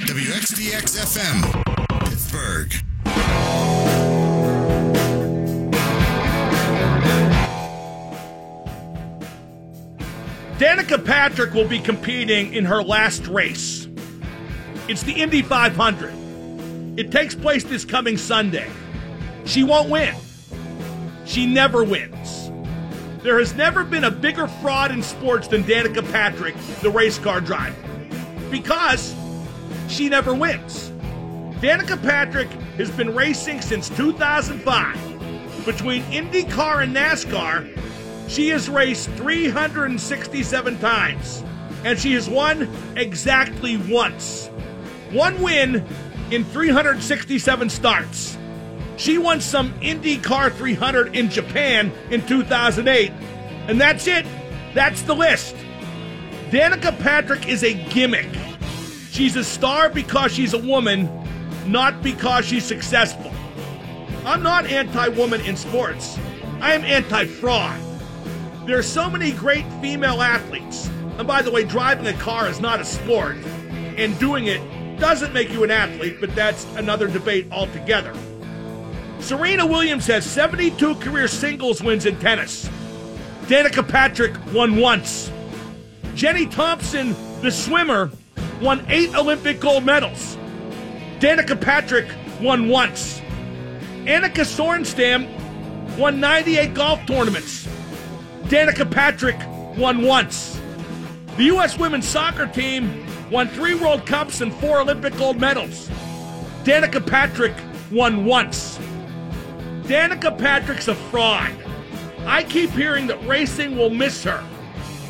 WXDX FM, Pittsburgh. Danica Patrick will be competing in her last race. It's the Indy 500. It takes place this coming Sunday. She won't win. She never wins. There has never been a bigger fraud in sports than Danica Patrick, the race car driver, because she never wins. Danica Patrick has been racing since 2005. Between IndyCar and NASCAR, she has raced 367 times, and she has won exactly once. One win in 367 starts. She won some IndyCar 300 in Japan in 2008, and that's it. That's the list. Danica Patrick is a gimmick. She's a star because she's a woman, not because she's successful. I'm not anti woman in sports, I am anti fraud. There are so many great female athletes. And by the way, driving a car is not a sport, and doing it doesn't make you an athlete, but that's another debate altogether. Serena Williams has 72 career singles wins in tennis. Danica Patrick won once. Jenny Thompson, the swimmer, won eight Olympic gold medals. Danica Patrick won once. Annika Sorenstam won 98 golf tournaments. Danica Patrick won once. The U.S. women's soccer team won three World Cups and four Olympic gold medals. Danica Patrick won once. Danica Patrick's a fraud. I keep hearing that racing will miss her,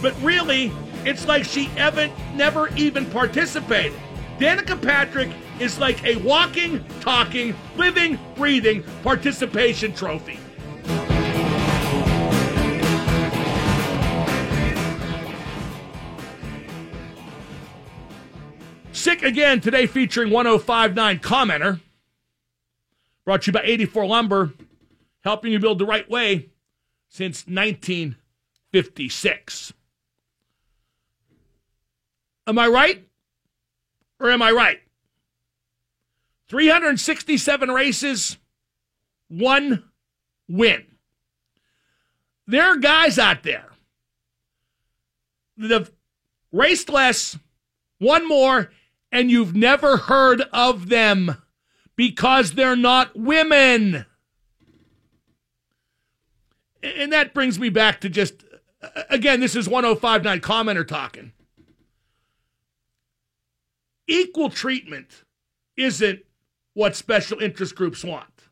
but really, it's like she ever, never even participated. Danica Patrick is like a walking, talking, living, breathing participation trophy. Sick again today featuring 1059 commenter. Brought to you by 84 Lumber, helping you build the right way since 1956. Am I right? Or am I right? 367 races, one win. There are guys out there that have raced less, one more, and you've never heard of them because they're not women. And that brings me back to just, again, this is 1059 commenter talking. Equal treatment isn't what special interest groups want.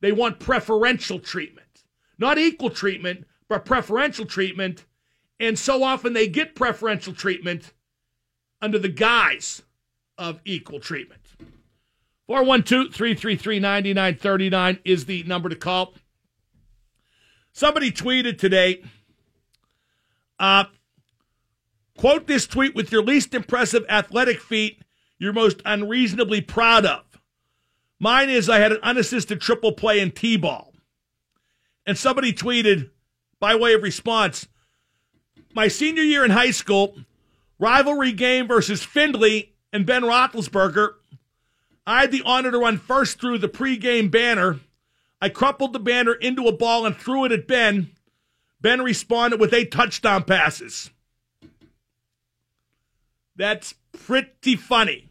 They want preferential treatment. Not equal treatment, but preferential treatment. And so often they get preferential treatment under the guise of equal treatment. 412 333 9939 is the number to call. Somebody tweeted today, uh, quote this tweet with your least impressive athletic feat you're most unreasonably proud of. Mine is I had an unassisted triple play in T ball. And somebody tweeted, by way of response, my senior year in high school, rivalry game versus Findlay and Ben Roethlisberger. I had the honor to run first through the pregame banner. I crumpled the banner into a ball and threw it at Ben. Ben responded with eight touchdown passes. That's pretty funny.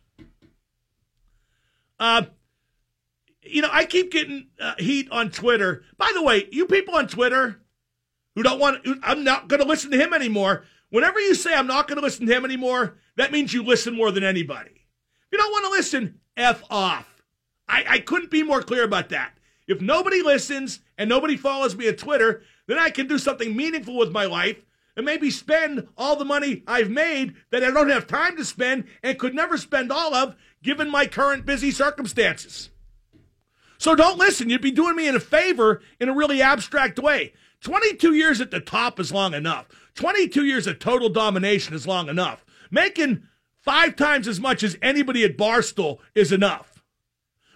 Uh, you know, I keep getting uh, heat on Twitter. By the way, you people on Twitter who don't want, I'm not going to listen to him anymore. Whenever you say I'm not going to listen to him anymore, that means you listen more than anybody. If you don't want to listen, F off. I, I couldn't be more clear about that. If nobody listens and nobody follows me on Twitter, then I can do something meaningful with my life maybe spend all the money I've made that I don't have time to spend and could never spend all of given my current busy circumstances. So don't listen. You'd be doing me in a favor in a really abstract way. 22 years at the top is long enough. 22 years of total domination is long enough. Making five times as much as anybody at Barstool is enough.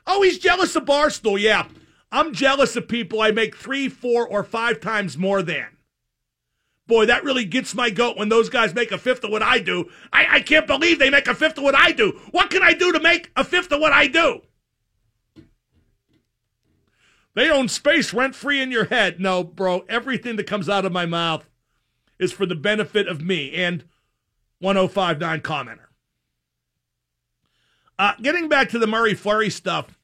Oh, he's jealous of Barstool. Yeah, I'm jealous of people I make three, four, or five times more than. Boy, that really gets my goat when those guys make a fifth of what I do. I, I can't believe they make a fifth of what I do. What can I do to make a fifth of what I do? They own space rent free in your head. No, bro, everything that comes out of my mouth is for the benefit of me and 1059 commenter. Uh, getting back to the Murray Fleury stuff,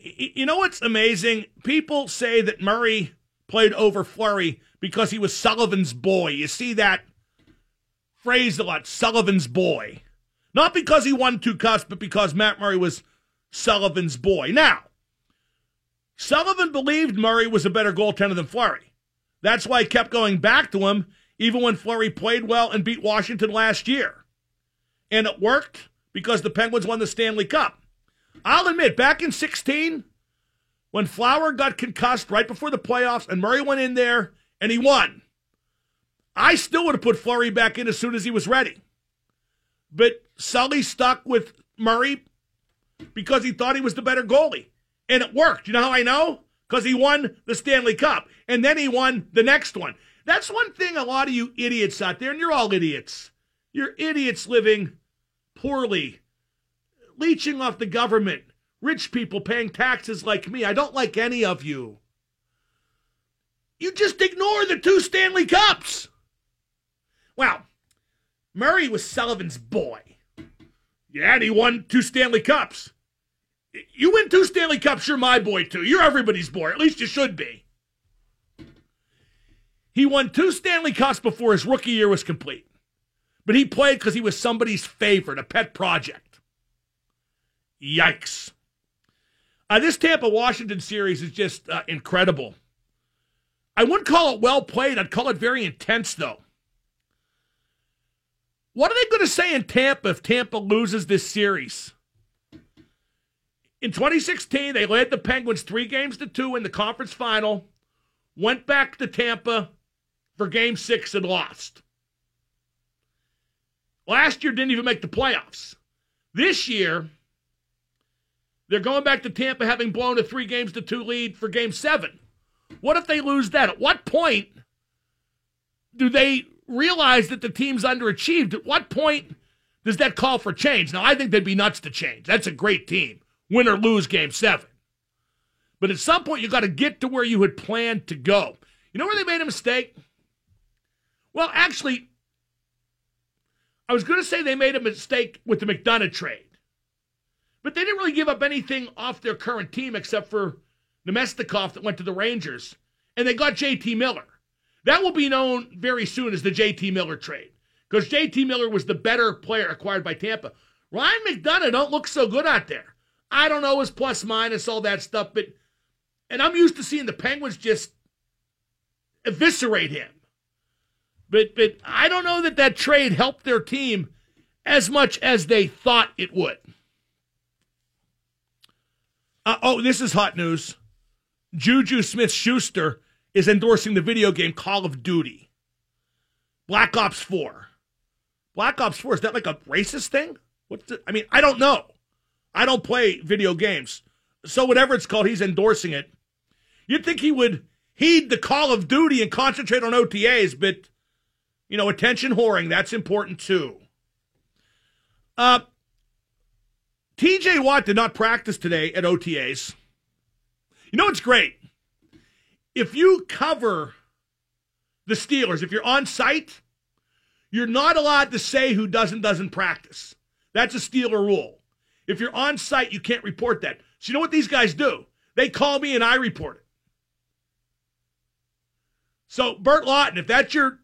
you know what's amazing? People say that Murray played over Fleury because he was Sullivan's boy. You see that phrase a lot, Sullivan's boy. Not because he won two cups, but because Matt Murray was Sullivan's boy. Now, Sullivan believed Murray was a better goaltender than Fleury. That's why he kept going back to him, even when Fleury played well and beat Washington last year. And it worked because the Penguins won the Stanley Cup. I'll admit, back in 16, when Flower got concussed right before the playoffs and Murray went in there and he won, I still would have put Fleury back in as soon as he was ready. But Sully stuck with Murray because he thought he was the better goalie. And it worked. You know how I know? Because he won the Stanley Cup. And then he won the next one. That's one thing a lot of you idiots out there, and you're all idiots. You're idiots living poorly, leeching off the government, rich people paying taxes like me. I don't like any of you. You just ignore the two Stanley Cups. Well, Murray was Sullivan's boy. Yeah, and he won two Stanley Cups. You win two Stanley Cups, you're my boy too. You're everybody's boy. At least you should be. He won two Stanley Cups before his rookie year was complete. But he played because he was somebody's favorite, a pet project. Yikes. Uh, this Tampa Washington series is just uh, incredible. I wouldn't call it well played. I'd call it very intense, though. What are they going to say in Tampa if Tampa loses this series? In 2016, they led the Penguins three games to two in the conference final, went back to Tampa for game six and lost. Last year didn't even make the playoffs. This year, they're going back to Tampa having blown a three games to two lead for game seven. What if they lose that? At what point do they realize that the team's underachieved? At what point does that call for change? Now, I think they'd be nuts to change. That's a great team, win or lose game seven. But at some point, you got to get to where you had planned to go. You know where they made a mistake? Well, actually, I was going to say they made a mistake with the McDonagh trade. But they didn't really give up anything off their current team except for Namestnikov that went to the Rangers. And they got JT Miller. That will be known very soon as the JT Miller trade. Because JT Miller was the better player acquired by Tampa. Ryan McDonagh don't look so good out there. I don't know his plus minus, all that stuff, but and I'm used to seeing the Penguins just eviscerate him. But but I don't know that that trade helped their team as much as they thought it would. Uh, oh, this is hot news. Juju Smith Schuster is endorsing the video game Call of Duty. Black Ops 4. Black Ops 4, is that like a racist thing? What's the, I mean, I don't know. I don't play video games. So whatever it's called, he's endorsing it. You'd think he would heed the Call of Duty and concentrate on OTAs, but you know, attention whoring, that's important too. Uh, TJ Watt did not practice today at OTAs. You know what's great? If you cover the Steelers, if you're on site, you're not allowed to say who doesn't doesn't practice. That's a Steeler rule. If you're on site, you can't report that. So you know what these guys do? They call me and I report it. So Burt Lauten, if that's your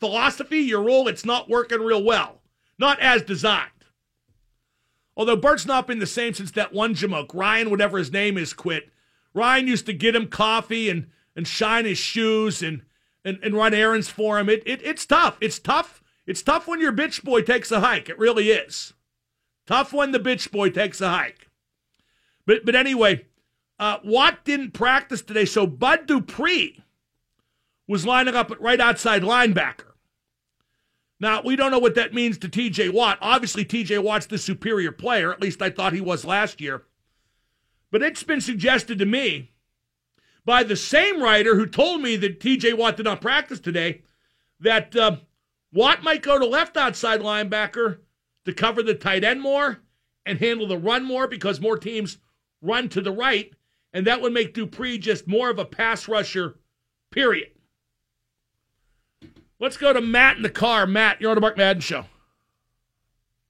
philosophy, your rule, it's not working real well. Not as designed. Although Burt's not been the same since that one Jamoke, Ryan, whatever his name is, quit. Ryan used to get him coffee and, and shine his shoes and, and, and run errands for him. It, it, it's tough. It's tough. It's tough when your bitch boy takes a hike. It really is. Tough when the bitch boy takes a hike. But, but anyway, uh, Watt didn't practice today, so Bud Dupree was lining up at right outside linebacker. Now, we don't know what that means to TJ Watt. Obviously, TJ Watt's the superior player. At least I thought he was last year. But it's been suggested to me by the same writer who told me that TJ Watt did not practice today that uh, Watt might go to left outside linebacker to cover the tight end more and handle the run more because more teams run to the right, and that would make Dupree just more of a pass rusher, period. Let's go to Matt in the car. Matt, you're on the Mark Madden Show.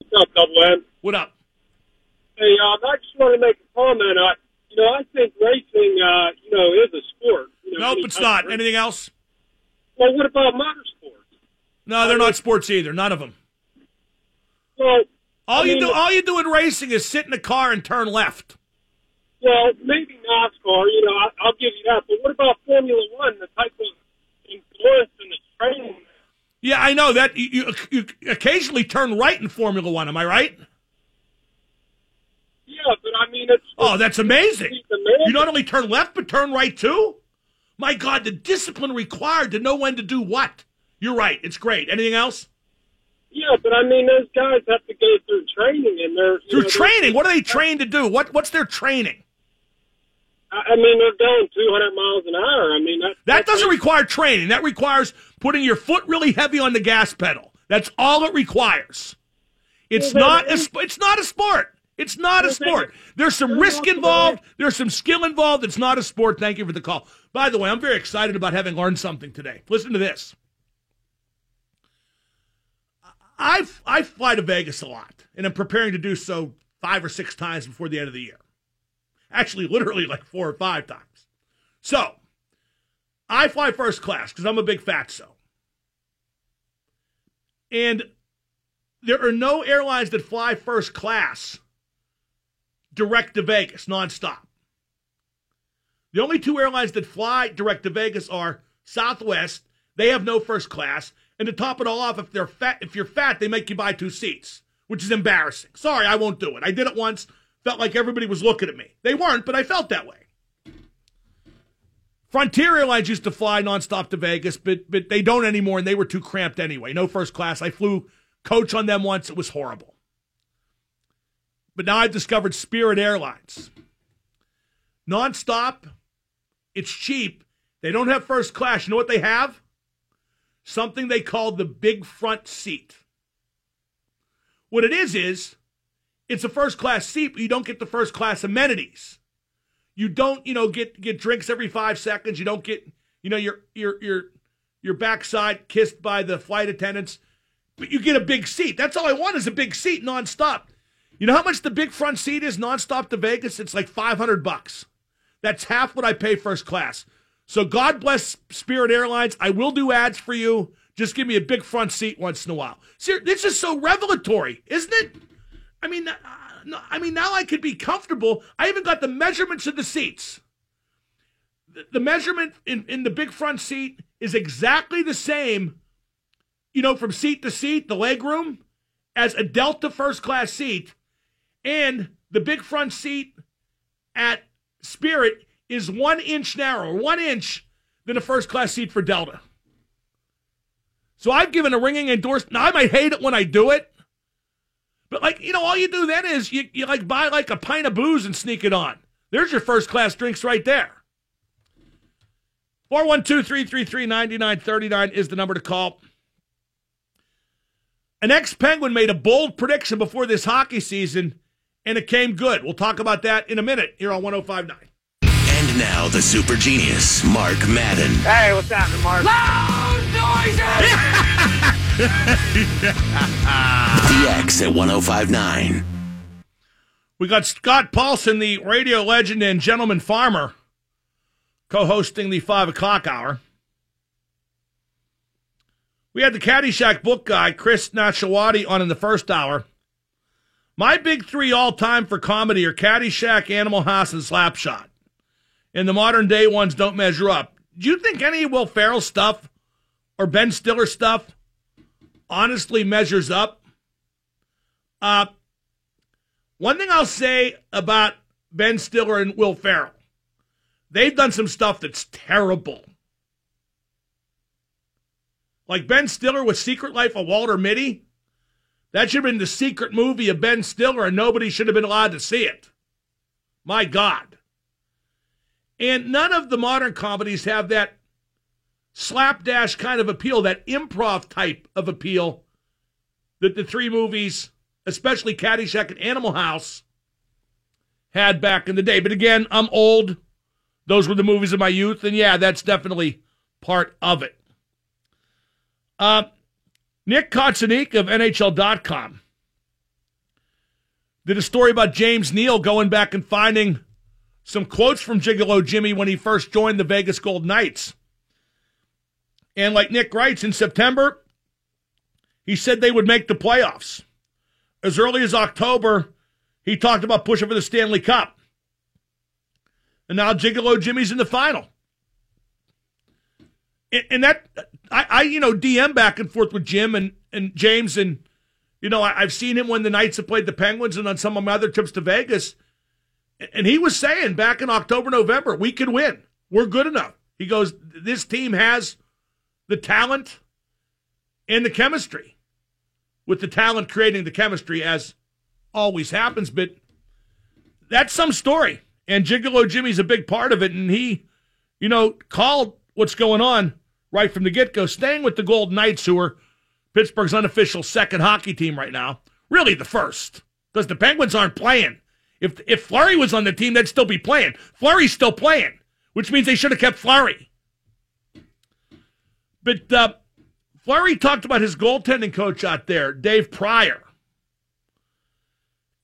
What's up, Double M? What up? Hey, um, I just want to make a comment. I, you know, I think racing, uh, you know, is a sport. You know, Nope, it's not. Anything else? Well, what about motorsports? No, they're not sports either. None of them. Well, All I you mean- do, all you do in racing is sit in a car and turn left. well, maybe NASCAR. You know, I, I'll give you that. But what about Formula One? The type of endurance and the training. Yeah, I know that you, you, you occasionally turn right in Formula One. Am I right? Yeah, but I mean, it's. Oh, that's amazing. Amazing. You not only turn left, but turn right too? My God, the discipline required to know when to do what. You're right. It's great. Anything else? Yeah, but I mean, those guys have to go through training, and they're Through know, training. What are they trained to do? What What's their training? I I mean, they're going 200 miles an hour. I mean, that That doesn't require training. That requires putting your foot really heavy on the gas pedal. That's all it requires. It's Well, not a it's not a sport. It's not a sport. There's some risk involved. There's some skill involved. It's not a sport. Thank you for the call. By the way, I'm very excited about having learned something today. Listen to this. I I fly to Vegas a lot, and I'm preparing to do so five or six times before the end of the year. Actually, literally like four or five times. So, I fly first class because I'm a big fatso. And there are no airlines that fly first class direct to Vegas nonstop. The only two airlines that fly direct to Vegas are Southwest. They have no first class, and to top it all off, if they're fat, if you're fat, they make you buy two seats, which is embarrassing. Sorry, I won't do it. I did it once. Felt like everybody was looking at me. They weren't, but I felt that way. Frontier Airlines used to fly nonstop to Vegas, but but they don't anymore, and they were too cramped anyway. No first class. I flew coach on them once. It was horrible. But now I've discovered Spirit Airlines. Nonstop. It's cheap. They don't have first class. You know what they have? Something they call the big front seat. What it is is it's a first class seat, but you don't get the first class amenities. You don't, you know, get get drinks every five seconds. You don't get, you know, your your your your backside kissed by the flight attendants. But you get a big seat. That's all I want is a big seat nonstop. You know how much the big front seat is nonstop to Vegas? It's like five hundred bucks. That's half what I pay first class. So God bless Spirit Airlines. I will do ads for you. Just give me a big front seat once in a while. See, this is so revelatory, isn't it? I mean, uh, I mean now I could be comfortable. I even got the measurements of the seats. The, the measurement in, in the big front seat is exactly the same, you know, from seat to seat, the leg room, as a Delta first class seat, and the big front seat at Spirit is one inch narrower, one inch than a first class seat for Delta. So I've given a ringing endorsement. Now I might hate it when I do it, but like you know, all you do then is you, you like buy like a pint of booze and sneak it on. There's your first class drinks right there. 412-333-9939 is the number to call. An ex-Penguin made a bold prediction before this hockey season, and it came good. We'll talk about that in a minute here on 1059. And now the super genius, Mark Madden. Hey, what's happening, Mark? DX at 1059. We got Scott Paulson, the radio legend and gentleman farmer, co hosting the 5 o'clock hour. We had the Caddyshack book guy, Chris Nashawaty, on in the first hour. My big three all time for comedy are Caddyshack, Animal House, and Slapshot. And the modern day ones don't measure up. Do you think any Will Ferrell stuff or Ben Stiller stuff honestly measures up? Uh, one thing I'll say about Ben Stiller and Will Ferrell, they've done some stuff that's terrible. Like Ben Stiller with Secret Life of Walter Mitty. That should have been the secret movie of Ben Stiller, and nobody should have been allowed to see it. My God. And none of the modern comedies have that slapdash kind of appeal, that improv type of appeal that the three movies, especially Caddyshack and Animal House, had back in the day. But again, I'm old. Those were the movies of my youth, and yeah, that's definitely part of it. Uh, Nick Cotsonika of NHL.com did a story about James Neal going back and finding some quotes from Gigolo Jimmy when he first joined the Vegas Gold Knights. And like Nick writes, in September, he said they would make the playoffs. As early as October, he talked about pushing for the Stanley Cup. And now Gigolo Jimmy's in the final. And that, I, I, you know, DM back and forth with Jim and, and James. And, you know, I, I've seen him when the Knights have played the Penguins and on some of my other trips to Vegas. And he was saying back in October, November, we could win. We're good enough. He goes, this team has the talent and the chemistry, with the talent creating the chemistry, as always happens. But that's some story. And Gigolo Jimmy's a big part of it. And he, you know, called what's going on right from the get go, staying with the Golden Knights, who are Pittsburgh's unofficial second hockey team right now. Really the first, because the Penguins aren't playing. If if Fleury was on the team, they'd still be playing. Fleury's still playing, which means they should have kept Fleury. But uh, Fleury talked about his goaltending coach out there, Dave Prior,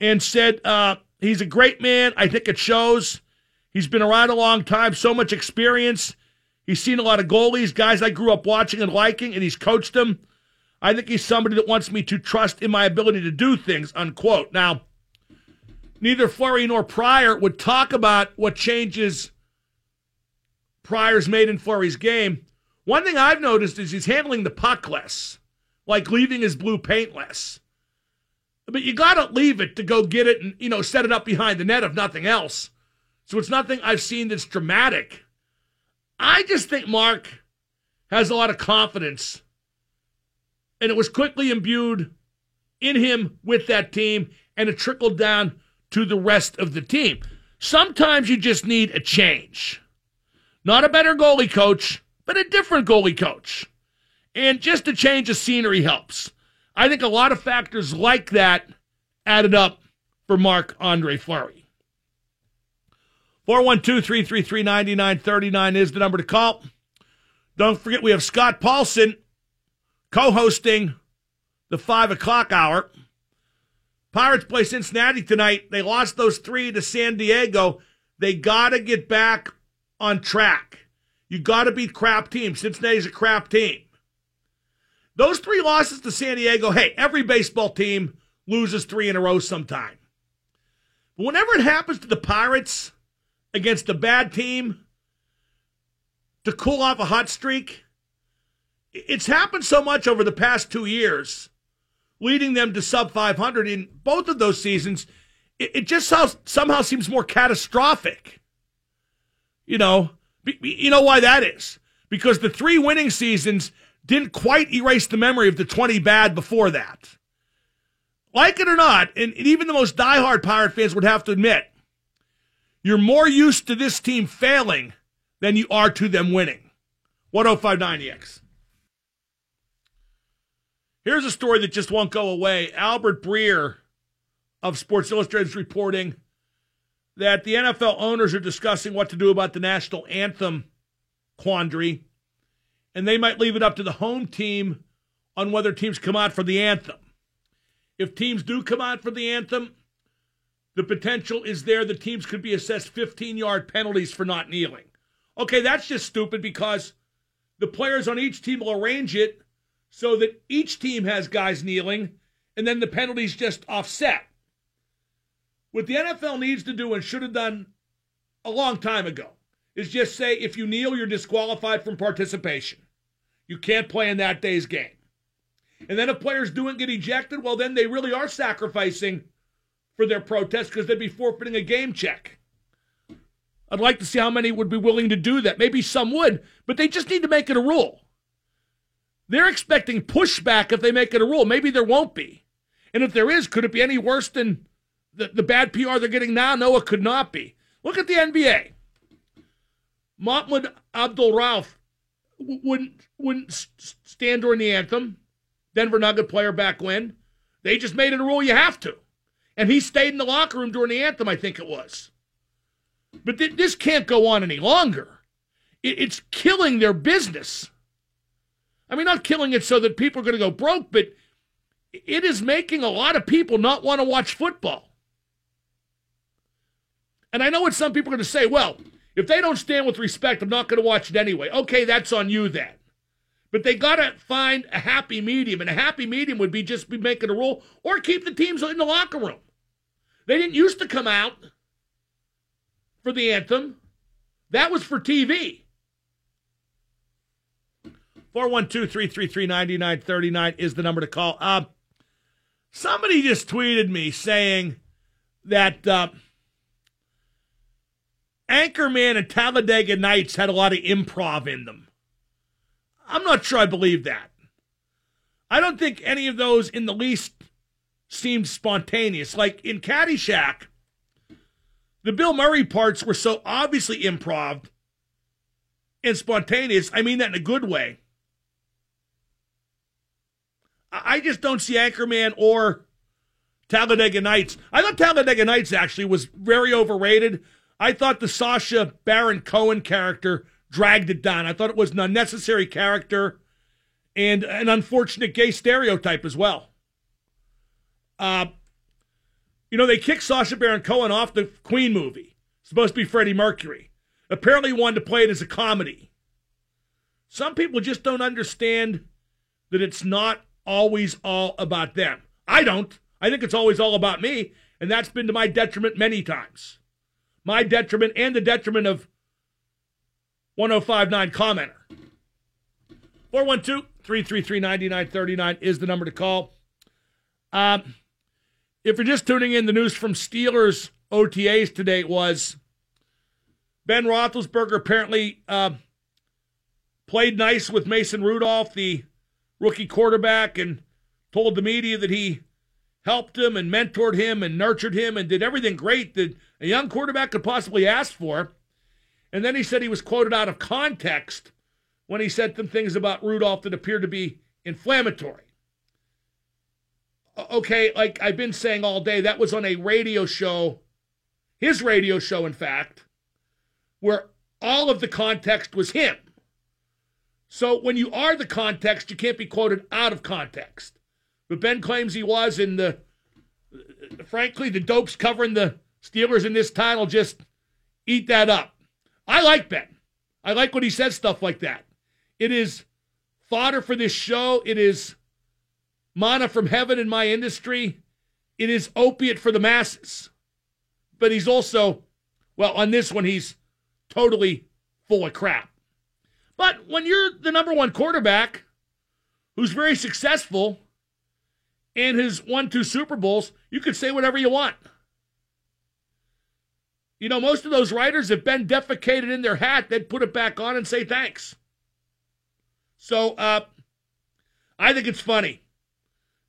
and said uh, he's a great man. I think it shows. He's been around a long time, so much experience. He's seen a lot of goalies, guys I grew up watching and liking, and he's coached them. I think he's somebody that wants me to trust in my ability to do things, unquote. Now, neither Fleury nor Prior would talk about what changes Prior's made in Fleury's game. One thing I've noticed is he's handling the puck less, like leaving his blue paint less. But you got to leave it to go get it and, you know, set it up behind the net if nothing else. So it's nothing I've seen that's dramatic. I just think Marc has a lot of confidence. And it was quickly imbued in him with that team, and it trickled down to the rest of the team. Sometimes you just need a change. Not a better goalie coach, but a different goalie coach. And just a change of scenery helps. I think a lot of factors like that added up for Marc-Andre Fleury. 412 333 9939 is the number to call. Don't forget, we have Scott Paulson co hosting the 5 o'clock hour. Pirates play Cincinnati tonight. They lost those three to San Diego. They got to get back on track. You got to beat crap teams. Cincinnati's a crap team. Those three losses to San Diego, hey, every baseball team loses three in a row sometime. But whenever it happens to the Pirates against a bad team to cool off a hot streak, it's happened so much over the past two years, leading them to sub 500 in both of those seasons. It, just somehow seems more catastrophic. You know, you know why that is? Because the three winning seasons didn't quite erase the memory of the 20 bad before that. Like it or not, and even the most diehard Pirate fans would have to admit, you're more used to this team failing than you are to them winning. 1059EX. Here's a story that just won't go away. Albert Breer of Sports Illustrated is reporting that the NFL owners are discussing what to do about the national anthem quandary, and they might leave it up to the home team on whether teams come out for the anthem. If teams do come out for the anthem, the potential is there The teams could be assessed 15 yard penalties for not kneeling. Okay, that's just stupid because the players on each team will arrange it so that each team has guys kneeling and then the penalties just offset. What the NFL needs to do and should have done a long time ago is just say if you kneel, you're disqualified from participation. You can't play in that day's game. And then if players do not get ejected, well, then they really are sacrificing for their protest because they'd be forfeiting a game check. I'd like to see how many would be willing to do that. Maybe some would, but they just need to make it a rule. They're expecting pushback if they make it a rule. Maybe there won't be. And if there is, could it be any worse than the, the bad PR they're getting now? No, it could not be. Look at the NBA. Mahmoud Abdul Rauf wouldn't wouldn't stand during the anthem. Denver Nugget player back when. They just made it a rule you have to. And he stayed in the locker room during the anthem, I think it was. But th- this can't go on any longer. It- it's killing their business. I mean, not killing it so that people are going to go broke, but it is making a lot of people not want to watch football. And I know what some people are going to say, well, if they don't stand with respect, I'm not going to watch it anyway. Okay, that's on you then. But they got to find a happy medium, and a happy medium would be just be making a rule or keep the teams in the locker room. They didn't used to come out for the anthem. That was for TV. 412-333-9939 is the number to call. Uh, somebody just tweeted me saying that uh, Anchorman and Talladega Nights had a lot of improv in them. I'm not sure I believe that. I don't think any of those in the least seemed spontaneous. Like in Caddyshack, the Bill Murray parts were so obviously improv and spontaneous. I mean that in a good way. I just don't see Anchorman or Talladega Nights. I thought Talladega Nights actually was very overrated. I thought the Sacha Baron Cohen character dragged it down. I thought it was an unnecessary character and an unfortunate gay stereotype as well. Uh, you know, they kicked Sacha Baron Cohen off the Queen movie. supposed to be Freddie Mercury. Apparently wanted to play it as a comedy. Some people just don't understand that it's not always all about them. I don't. I think it's always all about me, and that's been to my detriment many times my detriment and the detriment of 1059 commenter. 412 333 9939 is the number to call. Um, if you're just tuning in, the news from Steelers OTAs today was Ben Roethlisberger apparently uh, played nice with Mason Rudolph, the rookie quarterback, and told the media that he helped him and mentored him and nurtured him and did everything great that a young quarterback could possibly ask for. And then he said he was quoted out of context when he said some things about Rudolph that appeared to be inflammatory. Okay, like I've been saying all day, that was on a radio show, his radio show, in fact, where all of the context was him. So when you are the context, you can't be quoted out of context. But Ben claims he was, and the frankly, the dopes covering the Steelers in this title just eat that up. I like Ben. I like when he says stuff like that. It is fodder for this show. It is manna from heaven in my industry. It is opiate for the masses. But he's also, well, on this one, he's totally full of crap. But when you're the number one quarterback who's very successful and has won two Super Bowls, you can say whatever you want. You know, most of those writers, have been defecated in their hat, they'd put it back on and say thanks. So, uh, I think it's funny.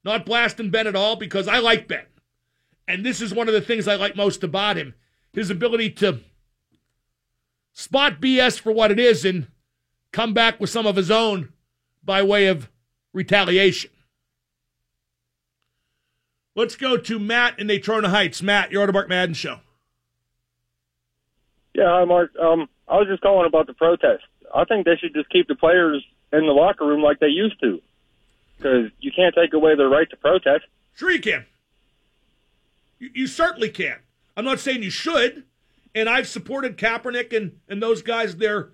Not blasting Ben at all because I like Ben. And this is one of the things I like most about him his ability to spot BS for what it is and come back with some of his own by way of retaliation. Let's go to Matt in Natrona Heights. Matt, you're on the Mark Madden Show. Yeah, hi, Mark. Um, I was just calling about the protest. I think they should just keep the players in the locker room like they used to, because you can't take away their right to protest. Sure, you can. You, you certainly can. I'm not saying you should, and I've supported Kaepernick and, and those guys. They're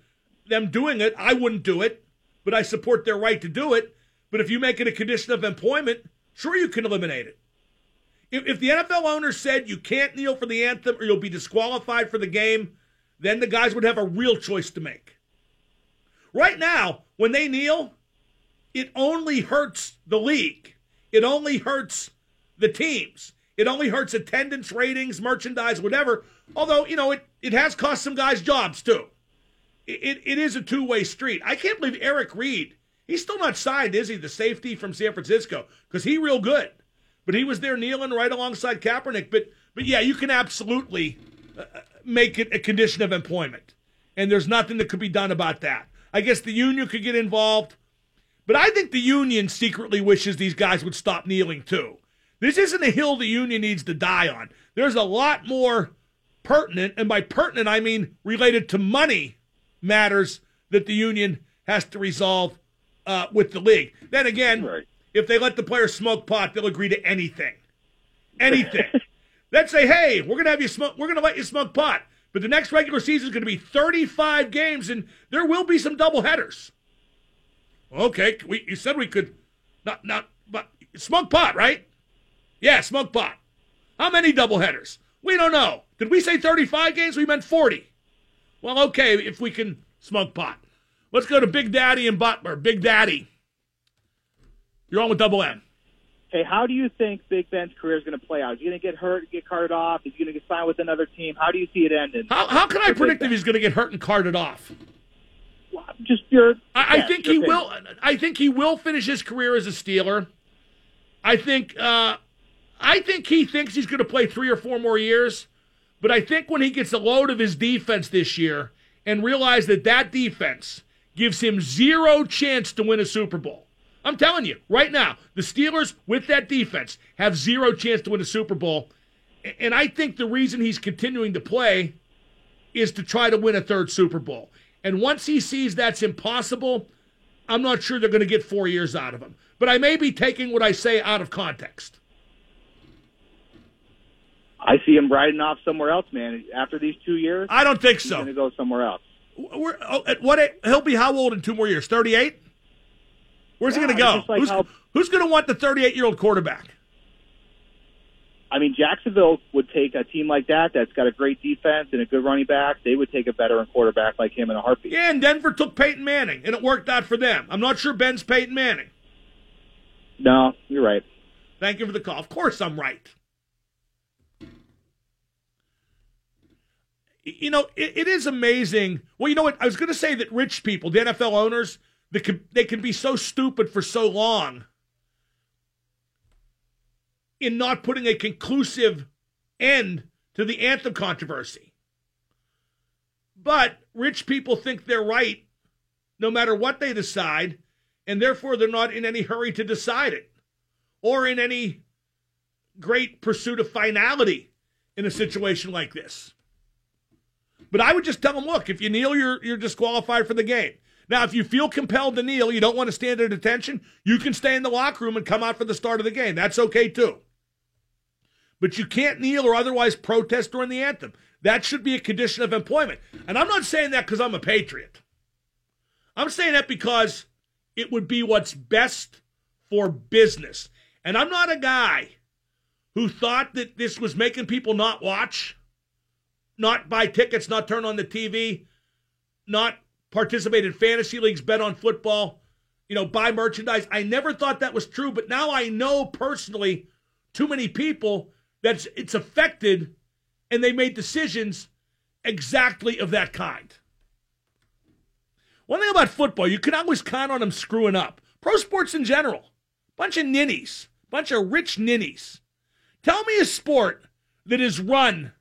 them doing it. I wouldn't do it, but I support their right to do it. But if you make it a condition of employment, sure you can eliminate it. If, if the NFL owner said you can't kneel for the anthem or you'll be disqualified for the game, then the guys would have a real choice to make. Right now, when they kneel, it only hurts the league. It only hurts the teams. It only hurts attendance ratings, merchandise, whatever. Although, you know, it, it has cost some guys jobs too. It, it, it is a two way street. I can't believe Eric Reid, he's still not signed, is he? The safety from San Francisco, because he real good. But he was there kneeling right alongside Kaepernick. But, but yeah, you can absolutely uh, make it a condition of employment. And there's nothing that could be done about that. I guess the union could get involved. But I think the union secretly wishes these guys would stop kneeling too. This isn't a hill the union needs to die on. There's a lot more pertinent, and by pertinent, I mean related to money matters that the union has to resolve uh, with the league. Then again, Right. if they let the players smoke pot, they'll agree to anything. Anything. Let's say, hey, we're gonna have you smoke. We're gonna let you smoke pot, but the next regular season is gonna be 35 games, and there will be some double headers. Okay, we you said we could not not but smoke pot, right? Yeah, smoke pot. How many double headers? We don't know. Did we say 35 games? We meant 40. Well, okay, if we can smoke pot. Let's go to Big Daddy and Butler. Big Daddy. You're on with double M. Hey, how do you think Big Ben's career is going to play out? Is he going to get hurt, get carted off? Is he going to get signed with another team? How do you see it ending? How, how can I predict if he's going to get hurt and carted off? Just your. I, I think your he opinion. will. I think he will finish his career as a Steeler. I think. Uh, I think he thinks he's going to play three or four more years, but I think when he gets a load of his defense this year and realize that that defense gives him zero chance to win a Super Bowl. I'm telling you right now, the Steelers with that defense have zero chance to win a Super Bowl, and I think the reason he's continuing to play is to try to win a third Super Bowl. And once he sees that's impossible, I'm not sure they're going to get four years out of him. But I may be taking what I say out of context. I see him riding off somewhere else, man. After these two years, I don't think so. going to go somewhere else. We're, oh, at what? He'll be how old in two more years? 38. Where's he going to go? like who's who's going to want the 38 year old quarterback? I mean, Jacksonville would take a team like that that's got a great defense and a good running back. They would take a veteran quarterback like him in a heartbeat. Yeah, and Denver took Peyton Manning, and it worked out for them. I'm not sure Ben's Peyton Manning. No, you're right. Thank you for the call. Of course, I'm right. You know, it, it is amazing. Well, you know what? I was going to say that rich people, the NFL owners, they can, they can be so stupid for so long in not putting a conclusive end to the anthem controversy. But rich people think they're right no matter what they decide, and therefore they're not in any hurry to decide it or in any great pursuit of finality in a situation like this. But I would just tell them, look, if you kneel, you're you're disqualified for the game. Now, if you feel compelled to kneel, you don't want to stand at attention, you can stay in the locker room and come out for the start of the game. That's okay too. But you can't kneel or otherwise protest during the anthem. That should be a condition of employment. And I'm not saying that because I'm a patriot. I'm saying that because it would be what's best for business. And I'm not a guy who thought that this was making people not watch, not buy tickets, not turn on the TV, not participate in fantasy leagues, bet on football, you know, buy merchandise. I never thought that was true, but now I know personally too many people that it's affected and they made decisions exactly of that kind. One thing about football, you can always count on them screwing up. Pro sports in general, bunch of ninnies, bunch of rich ninnies. Tell me a sport that is run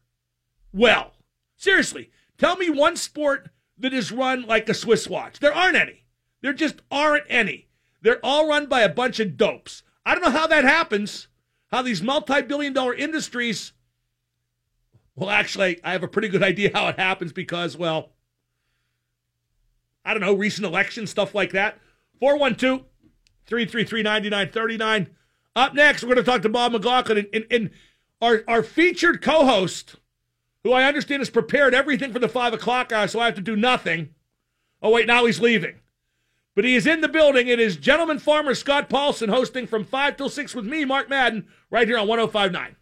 well. Seriously, tell me one sport that is run like a Swiss watch. There aren't any. There just aren't any. They're all run by a bunch of dopes. I don't know how that happens, how these multi billion dollar industries. Well, actually, I have a pretty good idea how it happens because, well, I don't know, recent elections, stuff like that. 412 333 9939. Up next, we're going to talk to Bob McLaughlin and, and, and our, our featured co host, who I understand has prepared everything for the 5 o'clock hour, so I have to do nothing. Oh, wait, now he's leaving. But he is in the building. It is Gentleman Farmer Scott Paulson hosting from 5 till 6 with me, Mark Madden, right here on 1059.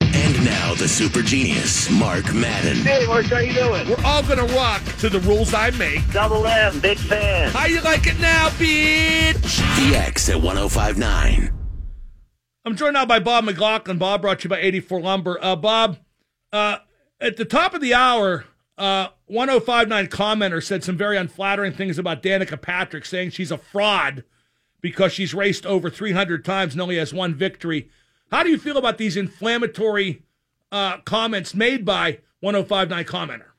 And now the super genius, Mark Madden. Hey, Mark, how you doing? We're all going to rock to the rules I make. Double M, big fan. How you like it now, bitch? The X at 1059. I'm joined now by Bob McLaughlin. Bob brought to you by 84 Lumber. Uh, Bob, uh, at the top of the hour, uh, 1059 commenter said some very unflattering things about Danica Patrick, saying she's a fraud because she's raced over 300 times and only has one victory. How do you feel about these inflammatory uh, comments made by 1059 commenter?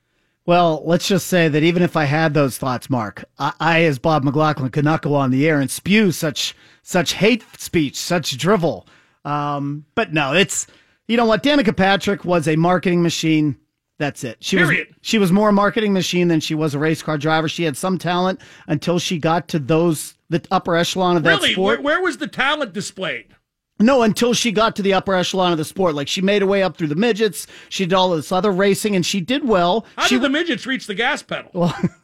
Well, let's just say that even if I had those thoughts, Mark, I, I as Bob McLaughlin could not go on the air and spew such such hate speech, such drivel. Um, but no, it's you know what? Danica Patrick was a marketing machine. That's it. She Period. was she was more a marketing machine than she was a race car driver. She had some talent until she got to those the upper echelon of that Really, sport. where, where was the talent displayed? No, until she got to the upper echelon of the sport. Like she made her way up through the midgets. She did all this other racing and she did well. How she did the midgets reach the gas pedal? well,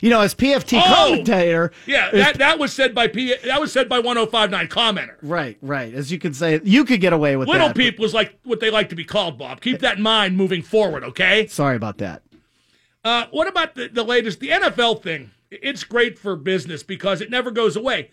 you know, as PFT Oh! commentator. yeah, that, that was said by P. That was said by 105.9 commenter. right, right. As you could say, you could get away with Little that. people is like what they like to be called, Bob. Keep that in mind moving forward, okay? Sorry about that. Uh, what about the, the latest, the NFL thing? It's great for business because it never goes away.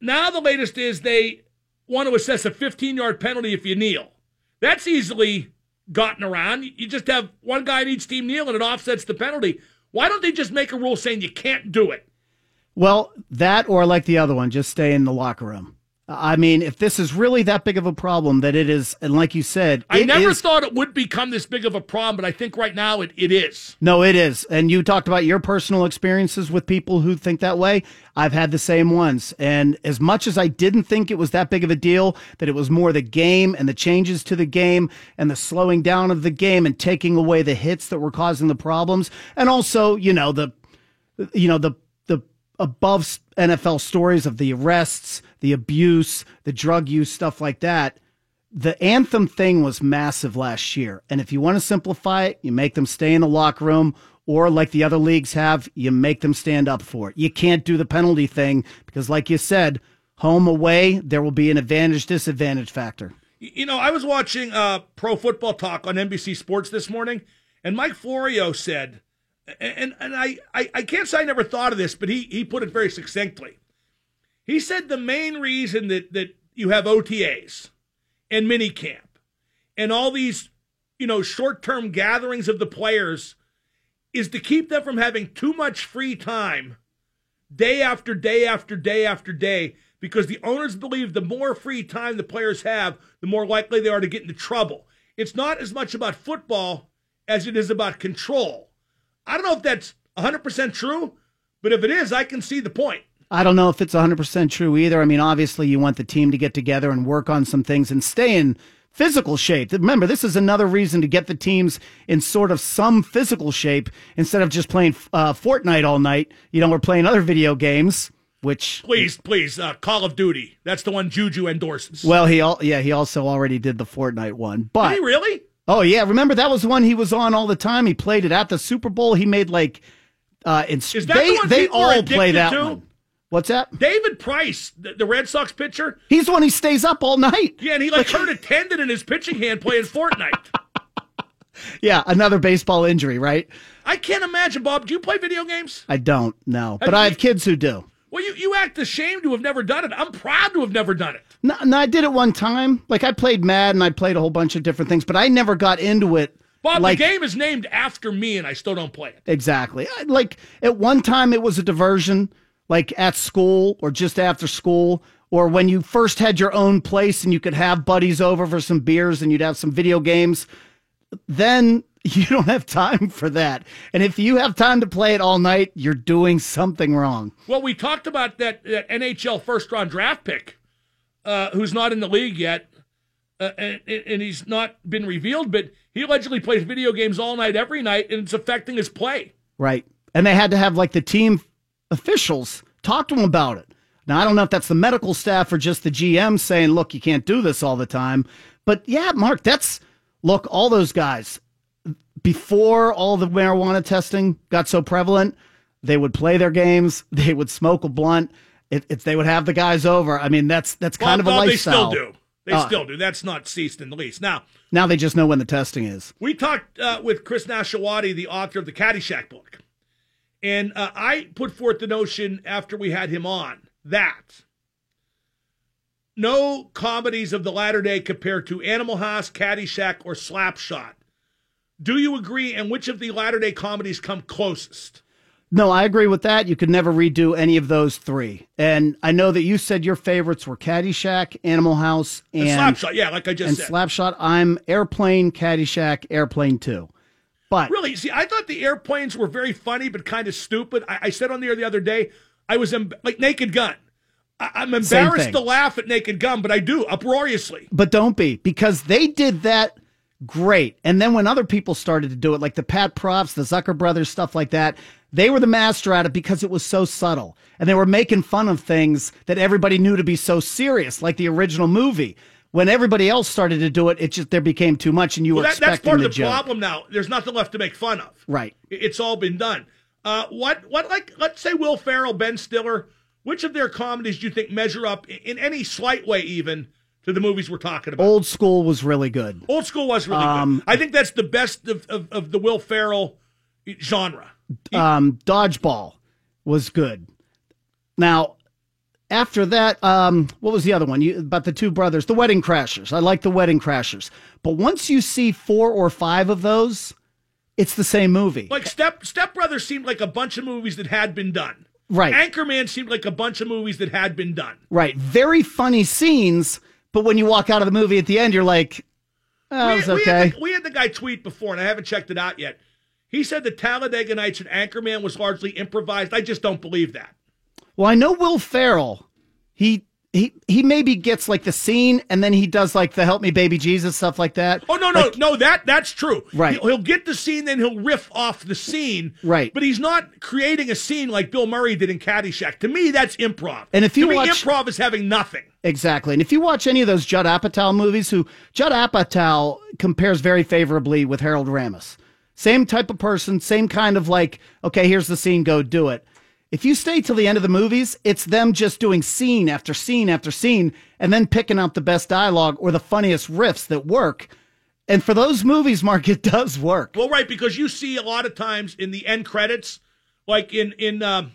Now the latest is they want to assess a 15 yard penalty if you kneel. That's easily gotten around. You just have one guy in each team kneel and it offsets the penalty. Why don't they just make a rule saying you can't do it? Well, that or like the other one, just stay in the locker room. I mean, if this is really that big of a problem that it is, and like you said, I never is- thought it would become this big of a problem, but I think right now it, it is. No, it is. And you talked about your personal experiences with people who think that way. I've had the same ones. And as much as I didn't think it was that big of a deal, that it was more the game and the changes to the game and the slowing down of the game and taking away the hits that were causing the problems. And also, you know, the, you know, the, the above NFL stories of the arrests, the abuse, the drug use, stuff like that the anthem thing was massive last year. And if you want to simplify it, you make them stay in the locker room, or like the other leagues have, you make them stand up for it. You can't do the penalty thing because, like you said, home away, there will be an advantage disadvantage factor. You know, I was watching uh, Pro Football Talk on NBC Sports this morning, and Mike Florio said, and and I, I, I can't say I never thought of this, but he, he put it very succinctly. He said the main reason that, that you have OTAs and minicamp and all these, you know, short term gatherings of the players is to keep them from having too much free time day after day after day after day because the owners believe the more free time the players have, the more likely they are to get into trouble. It's not as much about football as it is about control. I don't know if that's 100% true, but if it is, I can see the point. I don't know if it's 100% true either. I mean, obviously, you want the team to get together and work on some things and stay in physical shape. Remember, this is another reason to get the teams in sort of some physical shape instead of just playing uh, Fortnite all night. You know, we're playing other video games, which. Please, please, uh, Call of Duty. That's the one Juju endorses. Well, he al- yeah, he also already did the Fortnite one, but Did he really? oh yeah, remember that was the one he was on all the time. He played it at the Super Bowl. He made like uh, ins- Is that they the they all play that to? one. What's that? David Price, the, the Red Sox pitcher, He's the one who stays up all night. yeah, and he like hurt a tendon in his pitching hand playing Fortnite. Yeah, another baseball injury, right? I can't imagine, Bob. Do you play video games? I don't know, but Have I have kids who do. Well, you, you act ashamed to have never done it. I'm proud to have never done it. No, no, I did it one time. Like I played Mad and I played a whole bunch of different things, but I never got into it. Bob, like the game is named after me, and I still don't play it. exactly. I- Like at one time, it was a diversion, like at school or just after school, or when you first had your own place and you could have buddies over for some beers and you'd have some video games. Then you don't have time for that, and if you have time to play it all night, you're doing something wrong. Well, we talked about that, that NHL first round draft pick, uh, who's not in the league yet, uh, and, and he's not been revealed, but he allegedly plays video games all night, every night, and it's affecting his play. Right. And they had to have like the team officials talk to him about it. Now, I don't know if that's the medical staff or just the GM saying, look, you can't do this all the time. But yeah, Mark, that's look, all those guys before all the marijuana testing got so prevalent, they would play their games, they would smoke a blunt. If, if they would have the guys over, I mean, that's that's kind Well, of a lifestyle. They still do. They Uh, still do. That's not ceased in the least. Now, Now they just know when the testing is. We talked uh, with Chris Nashawaty, the author of the Caddyshack book. And uh, I put forth the notion after we had him on that no comedies of the latter day compare to Animal House, Caddyshack, or Slapshot. Do you agree? And which of the latter day comedies come closest? No, I agree with that. You could never redo any of those three. And I know that you said your favorites were Caddyshack, Animal House, And and Slapshot, yeah, like I just and said. Slapshot. I'm Airplane, Caddyshack, Airplane Two. But Really, see, I thought the airplanes were very funny, but kind of stupid. I, I said on the air the other day, I was em- like Naked Gun. I, I'm embarrassed to laugh at Naked Gun, but I do uproariously. but don't be because they did that great. And then when other people started to do it, like the Pat Profs, the Zucker brothers, stuff like that, they were the master at it because it was so subtle. And they were making fun of things that everybody knew to be so serious, like the original movie. When everybody else started to do it, it just there became too much, and you Well, were that, that's part of the joke. problem now. There's nothing left to make fun of. Right. It's all been done. Uh, what, what, like, let's say Will Ferrell, Ben Stiller, which of their comedies do you think measure up in any slight way, even to the movies we're talking about? Old school was really good. Old School was really Um, good. I think that's the best of, of, of the Will Ferrell genre. um, dodgeball was good. Now, after that, um, what was the other one? You, about the two brothers, the Wedding Crashers. I like the Wedding Crashers, but once you see four or five of those, it's the same movie. Like Step Step Brothers seemed like a bunch of movies that had been done. Right. Anchorman seemed like a bunch of movies that had been done. Right, very funny scenes, but when you walk out of the movie at the end, you're like, oh, we, it's we okay. had the, we had the guy tweet before, and I haven't checked it out yet. He said the Talladega Nights and Anchorman was largely improvised. I just don't believe that. Well, I know Will Ferrell. He he he maybe gets like the scene, and then he does like the "Help Me, Baby Jesus" stuff like that. Oh no, no, no! That that's true. Right. He'll, he'll get the scene, then he'll riff off the scene. Right. But he's not creating a scene like Bill Murray did in Caddyshack. To me, that's improv. And if you to me, watch- improv is having nothing. Exactly. And if you watch any of those Judd Apatow movies, who Judd Apatow compares very favorably with Harold Ramis. Same type of person, same kind of like, okay, here's the scene, go do it. If you stay till the end of the movies, it's them just doing scene after scene after scene and then picking out the best dialogue or the funniest riffs that work. And for those movies, Mark, it does work. Well, right, because you see a lot of times in the end credits, like in in um,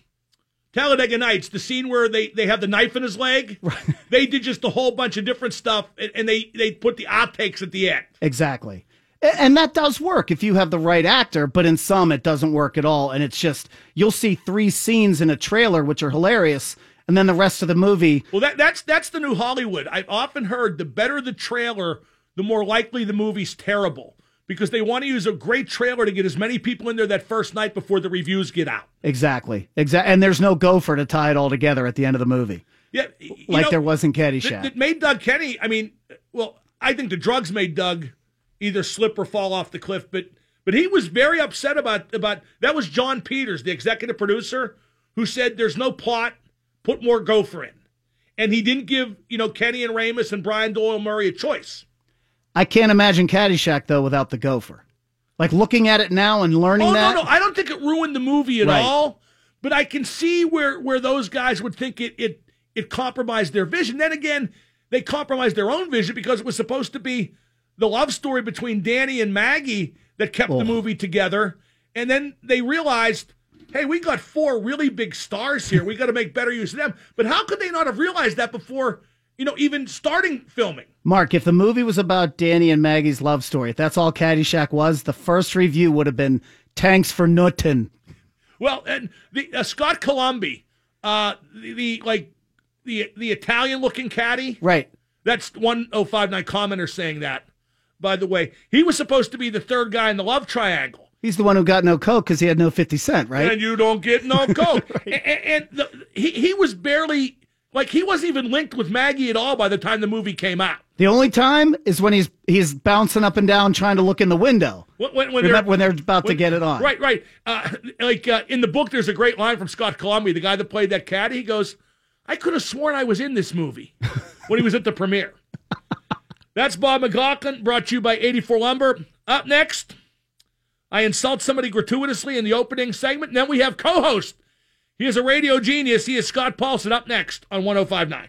Talladega Nights, the scene where they, they have the knife in his leg. They did just a whole bunch of different stuff, and, and they they put the outtakes at the end. Exactly. And that does work if you have the right actor, but in some it doesn't work at all. And it's just, you'll see three scenes in a trailer, which are hilarious. And then the rest of the movie, Well, that that's that's the new Hollywood. I've often heard the better the trailer, the more likely the movie's terrible because they want to use a great trailer to get as many people in there that first night before the reviews get out. exactly. Exactly. And there's no gopher to tie it all together at the end of the movie, Yeah, like know, there was in that, Caddyshack. It made Doug Kenney. I mean, well, I think the drugs made Doug either slip or fall off the cliff. But but he was very upset about about that was Jon Peters, the executive producer, who said there's no plot, put more gopher in, and he didn't give you know Kenney and Ramis and Brian Doyle Murray a choice. I can't imagine Caddyshack, though, without the gopher. Like looking at it now and learning Oh that. no, no, I don't think it ruined the movie at Right. all. But I can see where where those guys would think it it it compromised their vision. Then again, they compromised their own vision because it was supposed to be the love story between Danny and Maggie that kept Oh. the movie together. And then they realized, hey, we got four really big stars here. We got to make better use of them. But how could they not have realized that before, you know, even starting filming? Mark, if the movie was about Danny and Maggie's love story, if that's all Caddyshack was, the first review would have been tanks for Newton. Well, and the uh, Scott Colomby, uh, the, the like the the Italian looking caddy. Right. That's one oh five nine commenter saying that. By the way, he was supposed to be the third guy in the love triangle, He's the one who got no coke because he had no 50 cent, right? and you don't get no coke. And, and the, he he was barely like he wasn't even linked with Maggie at all by the time the movie came out. The only time is when he's he's bouncing up and down trying to look in the window. When, when, when they're when they're about to get it on. Right, right. Uh, like uh, in the book, there's a great line from Scott Colomby, the guy that played that caddy. He goes, "I could have sworn I was in this movie when he was at the premiere." That's Bob McLaughlin, brought to you by 84 Lumber. Up next, I insult somebody gratuitously in the opening segment. Then we have co-host. He is a radio genius. He is Scott Paulsen. Up next on 105.9.